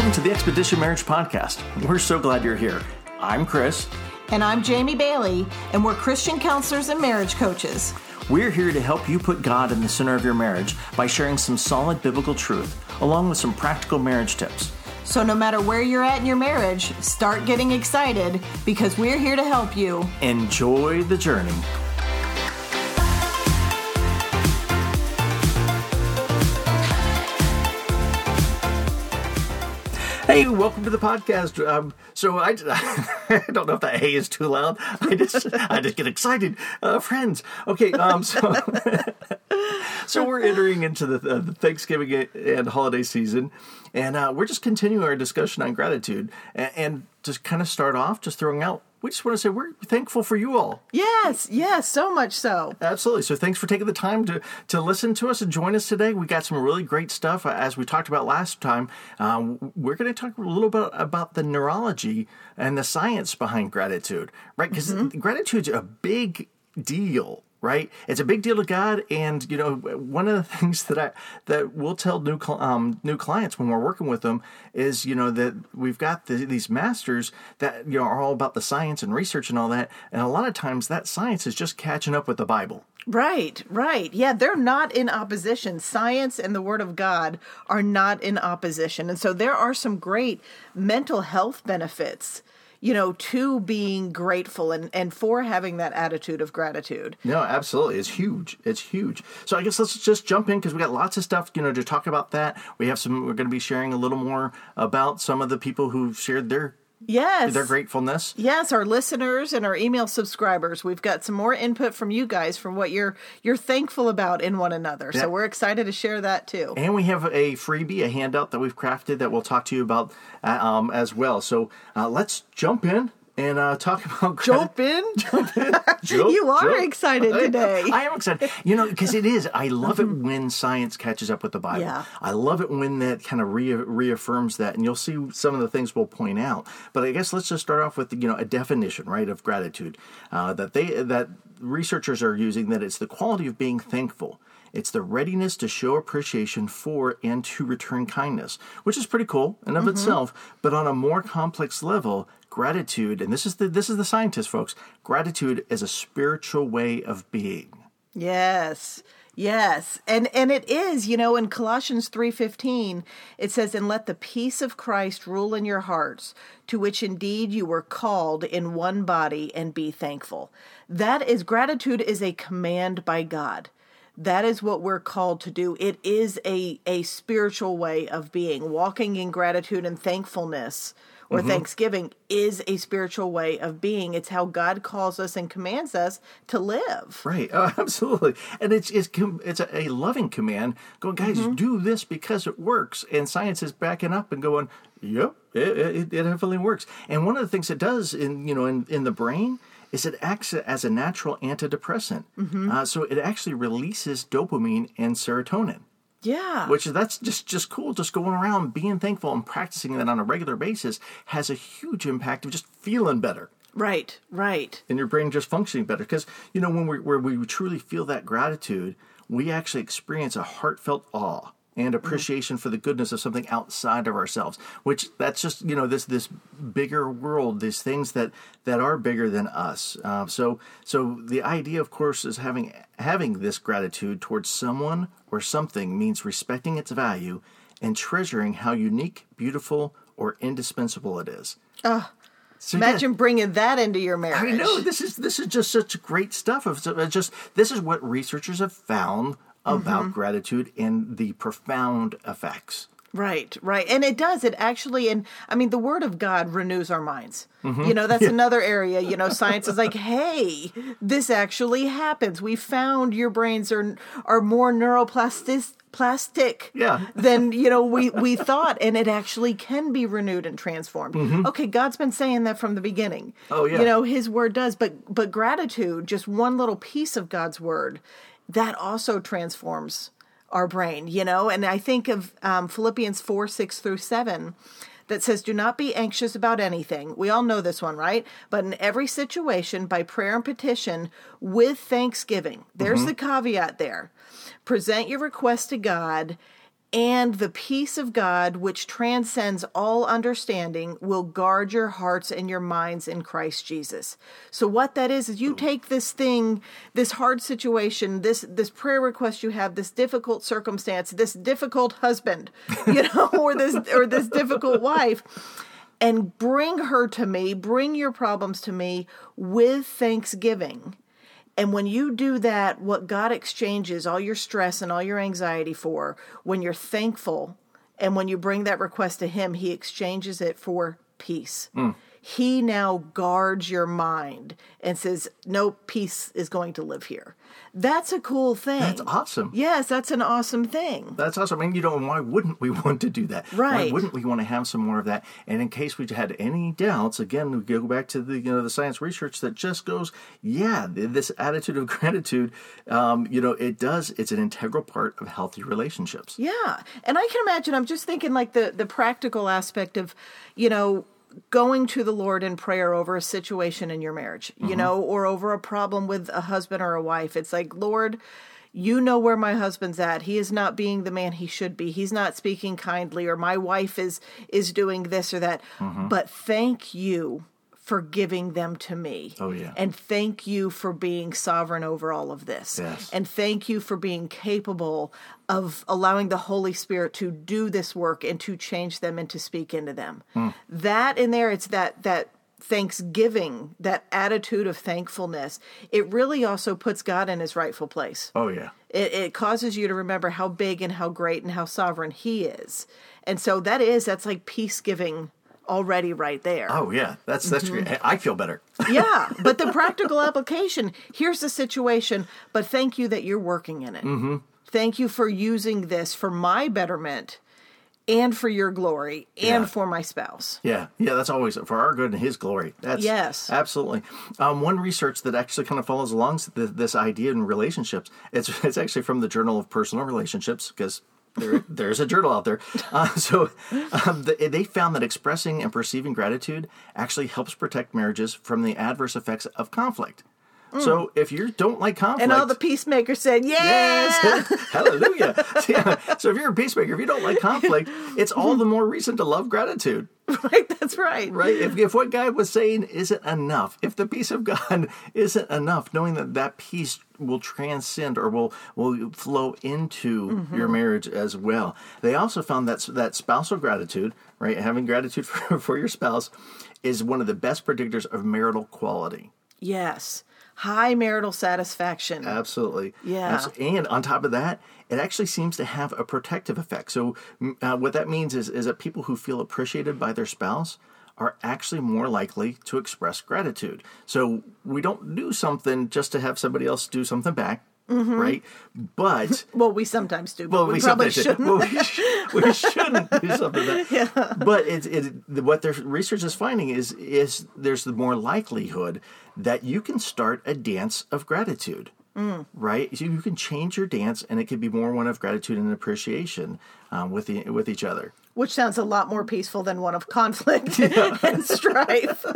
welcome to the Expedition Marriage Podcast. We're so glad you're here. I'm Chris. And I'm Jamie Bailey, and we're Christian counselors and marriage coaches. We're here to help you put God in the center of your marriage by sharing some solid biblical truth, along with some practical marriage tips. So, no matter where you're at in your marriage, start getting excited because we're here to help you. Enjoy the journey. Hey, welcome to the podcast. Um, so I, I don't know if that "hey" is too loud. I just I just get excited, uh, friends. Okay, um, so so we're entering into the, uh, the, Thanksgiving and holiday season, and uh, we're just continuing our discussion on gratitude, and, and just kind of start off just throwing out we just want to say we're thankful for you all. Yes, yes, so much so. Absolutely. So thanks for taking the time to to listen to us and join us today. We got some really great stuff uh, as we talked about last time. Um, we're going to talk a little bit about the neurology and the science behind gratitude, right? Because mm-hmm. gratitude's a big deal right? It's a big deal to God, and you know, one of the things that I that we'll tell new um, new clients when we're working with them is, you know, that we've got the, these masters that you know are all about the science and research and all that, and a lot of times that science is just catching up with the Bible. Right, right. Yeah, they're not in opposition. Science and the Word of God are not in opposition. And so there are some great mental health benefits you know, to being grateful and, and for having that attitude of gratitude. No, absolutely. It's huge. It's huge. So I guess let's just jump in because we got lots of stuff, you know, to talk about that. We have some, we're going to be sharing a little more about some of the people who've shared their Yes. Their gratefulness. Yes, our listeners and our email subscribers. We've got some more input from you guys from what you're you're thankful about in one another. Yeah. So we're excited to share that too. And we have a freebie, a handout that we've crafted that we'll talk to you about uh, um, as well. So uh, let's jump in and uh, talk about jump in. Jump in. Jump, you are jump. excited today. I, I am excited. You know, because it is. I love it when science catches up with the Bible. Yeah. I love it when that kind of re- reaffirms that, and you'll see some of the things we'll point out. But I guess let's just start off with you know a definition, right, of gratitude uh, that they that researchers are using. That it's the quality of being thankful. It's the readiness to show appreciation for and to return kindness, which is pretty cool in of mm-hmm. itself. But on a more complex level, gratitude, and this is the this is the scientist, folks. Gratitude is a spiritual way of being. Yes. Yes. And and it is, you know, in Colossians 3:15, it says, "And let the peace of Christ rule in your hearts, to which indeed you were called in one body, and be thankful." That is gratitude is a command by God that is what we're called to do it is a a spiritual way of being walking in gratitude and thankfulness or mm-hmm. thanksgiving is a spiritual way of being it's how god calls us and commands us to live right oh, absolutely and it's it's it's a, loving command going guys mm-hmm. do this because it works and science is backing up and going yep it, it, it definitely works and one of the things it does in you know in, in the brain is it acts as a natural antidepressant. Mm-hmm. Uh, so it actually releases dopamine and serotonin. Yeah. Which that's just just cool. Just going around being thankful and practicing that on a regular basis has a huge impact of just feeling better. Right, right. And your brain just functioning better. Because, you know, when we, where we truly feel that gratitude, we actually experience a heartfelt awe and appreciation for the goodness of something outside of ourselves which that's just you know this this bigger world these things that that are bigger than us uh, so so the idea of course is having having this gratitude towards someone or something means respecting its value and treasuring how unique beautiful or indispensable it is uh, so imagine yeah, bringing that into your marriage. I know this is this is just such great stuff. Of just this is what researchers have found about mm-hmm. gratitude and the profound effects. Right, right. And it does. It actually, and I mean, the Word of God renews our minds. Mm-hmm. You know, that's yeah. another area. You know, science is like, hey, this actually happens. We found your brains are are more neuroplastic plastic yeah. than you know we we thought and it actually can be renewed and transformed mm-hmm. okay god's been saying that from the beginning oh yeah you know his word does but but gratitude just one little piece of god's word that also transforms our brain, you know? And I think of um, Philippians 4 6 through 7 that says, Do not be anxious about anything. We all know this one, right? But in every situation, by prayer and petition, with thanksgiving. There's mm-hmm. the caveat there. Present your request to God And the peace of God, which transcends all understanding, will guard your hearts and your minds in Christ Jesus. So what that is is you take this thing, this hard situation, this this prayer request you have, this difficult circumstance, this difficult husband, you know, or this or this difficult wife, and bring her to me, bring your problems to me with thanksgiving. And when you do that, what God exchanges all your stress and all your anxiety for, when you're thankful and when you bring that request to Him, He exchanges it for peace. Hmm. He now guards your mind and says, No peace is going to live here. That's a cool thing. That's awesome. Yes, that's an awesome thing. That's awesome. And you know, why wouldn't we want to do that? Right. Why wouldn't we want to have some more of that? And in case we had any doubts, again, we go back to the you know the science research that just goes, yeah, this attitude of gratitude, um, you know, it does. It's an integral part of healthy relationships. Yeah. And I can imagine I'm just thinking like the the practical aspect of, you know, going to the Lord in prayer over a situation in your marriage, you mm-hmm. know, or over a problem with a husband or a wife. It's like, Lord, you know where my husband's at. He is not being the man he should be. He's not speaking kindly or my wife is is doing this or that. Mm-hmm. But thank you for giving them to me. Oh, yeah. And thank you for being sovereign over all of this. Yes. And thank you for being capable of allowing the Holy Spirit to do this work and to change them and to speak into them. Hmm. That in there, it's that that thanksgiving, that attitude of thankfulness. It really also puts God in his rightful place. Oh yeah. It, it causes you to remember how big and how great and how sovereign he is. And so that is, that's like peace giving already right there. Oh yeah. That's that's Mm-hmm. great. I feel better. Yeah, but the practical application here's the situation, but thank you that you're working in it. Mm-hmm. Thank you for using this for my betterment and for your glory and Yeah. for my spouse. Yeah, yeah, that's always for our good and His glory. That's Yes. absolutely. Um, one research that actually kind of follows along this idea in relationships. It's it's actually from the Journal of Personal Relationships because. There, there's a journal out there. Uh, so um, the, they found that expressing and perceiving gratitude actually helps protect marriages from the adverse effects of conflict. So if you don't like conflict, Mm. And all the peacemakers said, yeah. Yes, hallelujah. Yeah. So if you're a peacemaker, if you don't like conflict, it's all the more reason to love gratitude. right, that's right. right? If, if what God was saying isn't enough, if the peace of God isn't enough, knowing that that peace will transcend or will will flow into your marriage as well. They also found that that spousal gratitude, right, having gratitude for, for your spouse, is one of the best predictors of marital quality. Yes. High marital satisfaction. Absolutely. Yeah. And on top of that, it actually seems to have a protective effect. So, uh, what that means is, is that people who feel appreciated by their spouse are actually more likely to express gratitude. So, we don't do something just to have somebody else do something back, Mm-hmm. right? But. well, we sometimes do, but Well, we, we probably shouldn't. Well, we, sh- we shouldn't do something that. But it's it, what their research is finding is is there's the more likelihood that you can start a dance of gratitude. Mm. Right, so you can change your dance, and it can be more one of gratitude and appreciation um, with the, with each other. Which sounds a lot more peaceful than one of conflict and strife.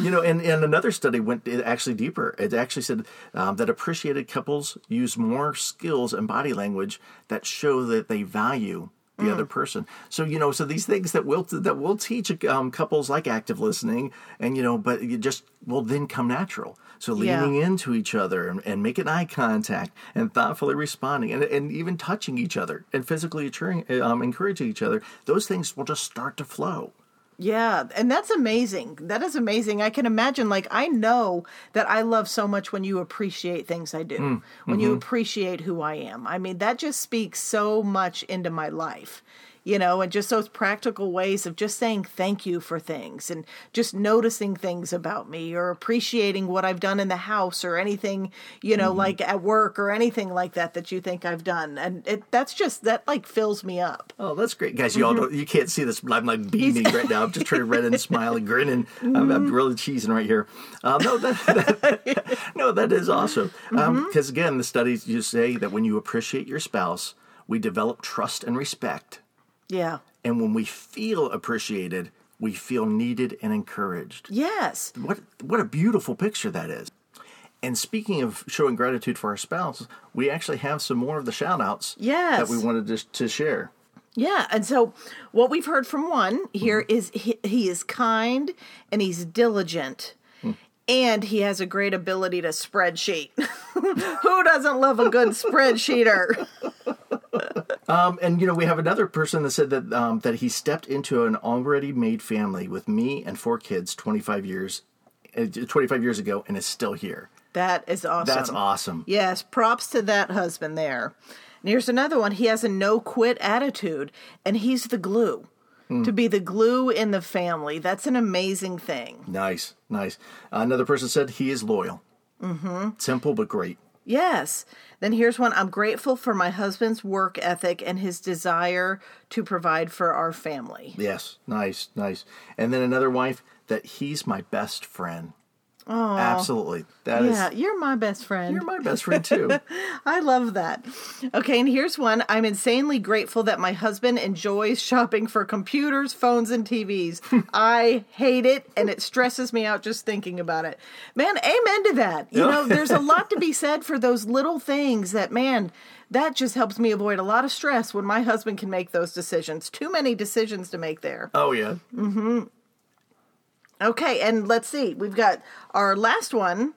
You know, and, and another study went actually deeper. It actually said um, that appreciated couples use more skills and body language that show that they value the Mm. other person. So you know, so these things that will that will teach um, couples like active listening, and you know, but it just will then come natural. So Yeah. leaning into each other and, and making eye contact and thoughtfully responding and, and even touching each other and physically um, encouraging each other, those things will just start to flow. Yeah, and that's amazing. That is amazing. I can imagine, like, I know that I love so much when you appreciate things I do, Mm, when mm-hmm. you appreciate who I am. I mean, that just speaks so much into my life, you know, and just those practical ways of just saying thank you for things and just noticing things about me or appreciating what I've done in the house or anything, you know, Mm-hmm. like at work or anything like that that you think I've done. And it, that's just, that like fills me up. Oh, that's great, guys! You all don't, you can't see this, I'm like beaming right now. I'm just trying to grin and smile and grin, and I'm, I'm really cheesing right here. Um, no, that, that no, that is awesome. Because again, the studies just say that when you appreciate your spouse, we develop trust and respect, Yeah. and when we feel appreciated, we feel needed and encouraged. Yes. What what a beautiful picture that is. And speaking of showing gratitude for our spouse, we actually have some more of the shout outs Yes. that we wanted to, to share. Yeah, and so what we've heard from one here mm-hmm. is he, he is kind and he's diligent. Hmm. And he has a great ability to spreadsheet. Who doesn't love a good spreadsheeter? Um, and you know, we have another person that said that um, that he stepped into an already made family with me and four kids 25 years, uh, 25 years ago, and is still here. That is awesome. That's awesome. Yes, props to that husband there. And here's another one. He has a no quit attitude, and he's the glue. To be the glue in the family. That's an amazing thing. Nice, nice. another person said he is loyal. Mm-hmm. Simple but great. Yes. Then here's one. I'm grateful for my husband's work ethic and his desire to provide for our family. Yes, nice, nice. And then another wife that he's my best friend. Oh, absolutely. That is. Yeah, you're my best friend. You're my best friend too. I love that. Okay, and here's one. I'm insanely grateful that my husband enjoys shopping for computers, phones, and TVs. I hate it, and it stresses me out just thinking about it. Man, amen to that. You know, there's a lot to be said for those little things that, man, that just helps me avoid a lot of stress when my husband can make those decisions. Too many decisions to make there. oh yeah. Mm-hmm. Okay, and let's see. We've got our last one.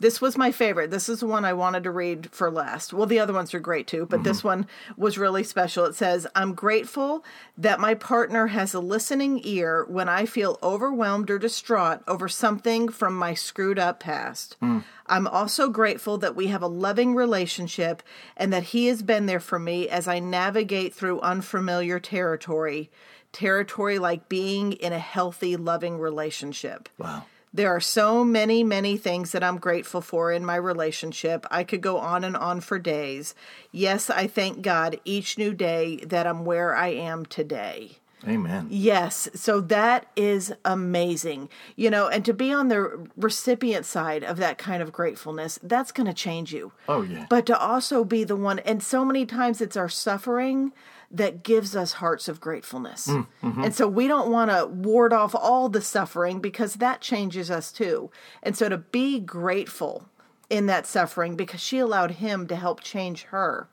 This was my favorite. This is the one I wanted to read for last. Well, the other ones are great too, but this mm-hmm. one was really special. It says, I'm grateful that my partner has a listening ear when I feel overwhelmed or distraught over something from my screwed up past. Hmm. I'm also grateful that we have a loving relationship and that he has been there for me as I navigate through unfamiliar territory. Territory like being in a healthy, loving relationship. Wow. There are so many, many things that I'm grateful for in my relationship. I could go on and on for days. Yes, I thank God each new day that I'm where I am today. Amen. Yes, so that is amazing. You know, and to be on the recipient side of that kind of gratefulness, that's going to change you. Oh, yeah. But to also be the one, and so many times it's our suffering that gives us hearts of gratefulness. Mm, mm-hmm. And so we don't want to ward off all the suffering because that changes us too. And so to be grateful in that suffering because she allowed him to help change her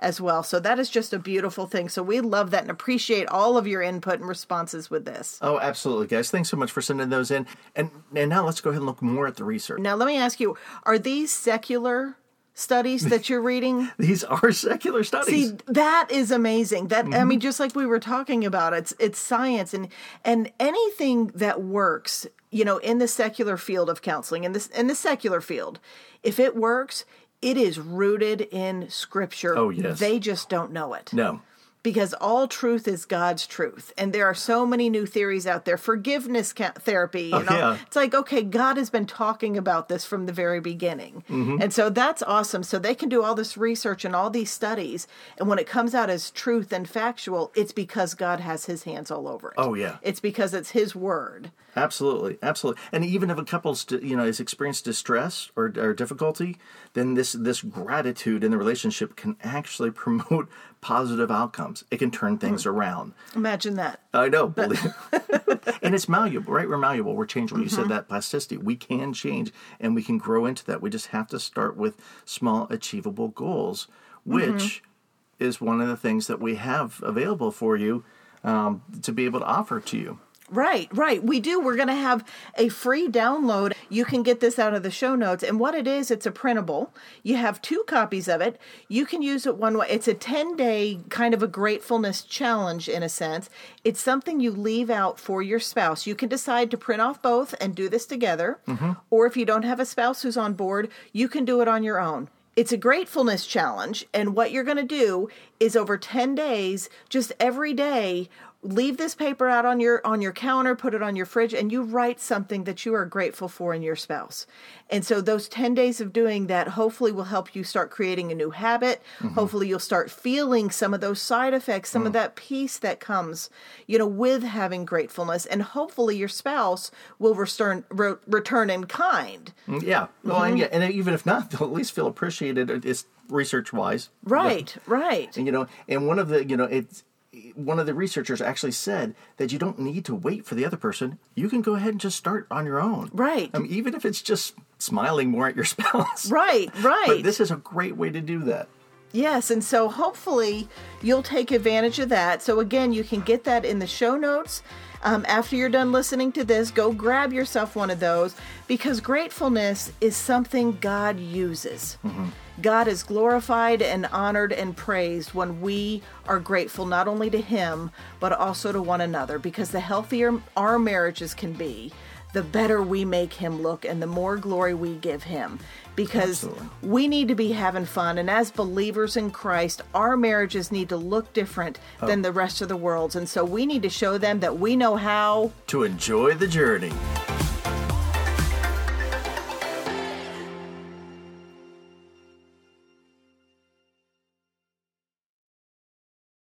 as well. So that is just a beautiful thing. So we love that and appreciate all of your input and responses with this. Oh, absolutely, guys. Thanks so much for sending those in. And and now let's go ahead and look more at the research. Now let me ask you, are these secular studies that you're reading? These are secular studies. See, that is amazing. That I mean, mm-hmm. just like we were talking about, it's it's science and and anything that works, you know, in the secular field of counseling, in this in the secular field, if it works, it is rooted in scripture. Oh, yes. They just don't know it. no. Because all truth is God's truth. And there are so many new theories out there. Forgiveness ca- therapy, you Oh, know. yeah. It's like, okay, God has been talking about this from the very beginning. Mm-hmm. And so that's awesome. So they can do all this research and all these studies. And when it comes out as truth and factual, it's because God has his hands all over it. Oh, yeah. It's because it's his word. Absolutely, absolutely. And even if a couple's you know has experienced distress or, or difficulty, then this this gratitude in the relationship can actually promote positive outcomes. It can turn things around. Imagine that. I know, believe and it's malleable, right? We're malleable. We're changeable. You said that plasticity. We can change, and we can grow into that. We just have to start with small, achievable goals, which is one of the things that we have available for you um, to be able to offer to you. Right, right. We do. We're going to have a free download. You can get this out of the show notes. And what it is, it's a printable. You have two copies of it. You can use it one way. It's a 10 day kind of a gratefulness challenge, in a sense. It's something you leave out for your spouse. You can decide to print off both and do this together. Mm-hmm. Or if you don't have a spouse who's on board, you can do it on your own. It's a gratefulness challenge. And what you're going to do is over 10 days, just every day, leave this paper out on your on your counter put it on your fridge and you write something that you are grateful for in your spouse. And so those 10 days of doing that hopefully will help you start creating a new habit. Mm-hmm. Hopefully you'll start feeling some of those side effects some of mm. that peace that comes you know with having gratefulness. And hopefully your spouse will return re- return in kind. Mm, yeah. Well, and mm-hmm. yeah, and even if not, they'll at least feel appreciated. It's research wise, right right And you know, and one of the you know it's one of the researchers actually said that you don't need to wait for the other person. You can go ahead and just start on your own. Right. I mean, even if it's just smiling more at your spouse. Right, right. But this is a great way to do that. Yes, and so hopefully you'll take advantage of that. So, again, you can get that in the show notes. Um, after you're done listening to this, go grab yourself one of those because gratefulness is something God uses. Mm-hmm. God is glorified and honored and praised when we are grateful not only to Him, but also to one another because the healthier our marriages can be, the better we make Him look and the more glory we give Him because Absolutely. we need to be having fun. And as believers in Christ, our marriages need to look different oh. than the rest of the world's. And so we need to show them that we know how to enjoy the journey.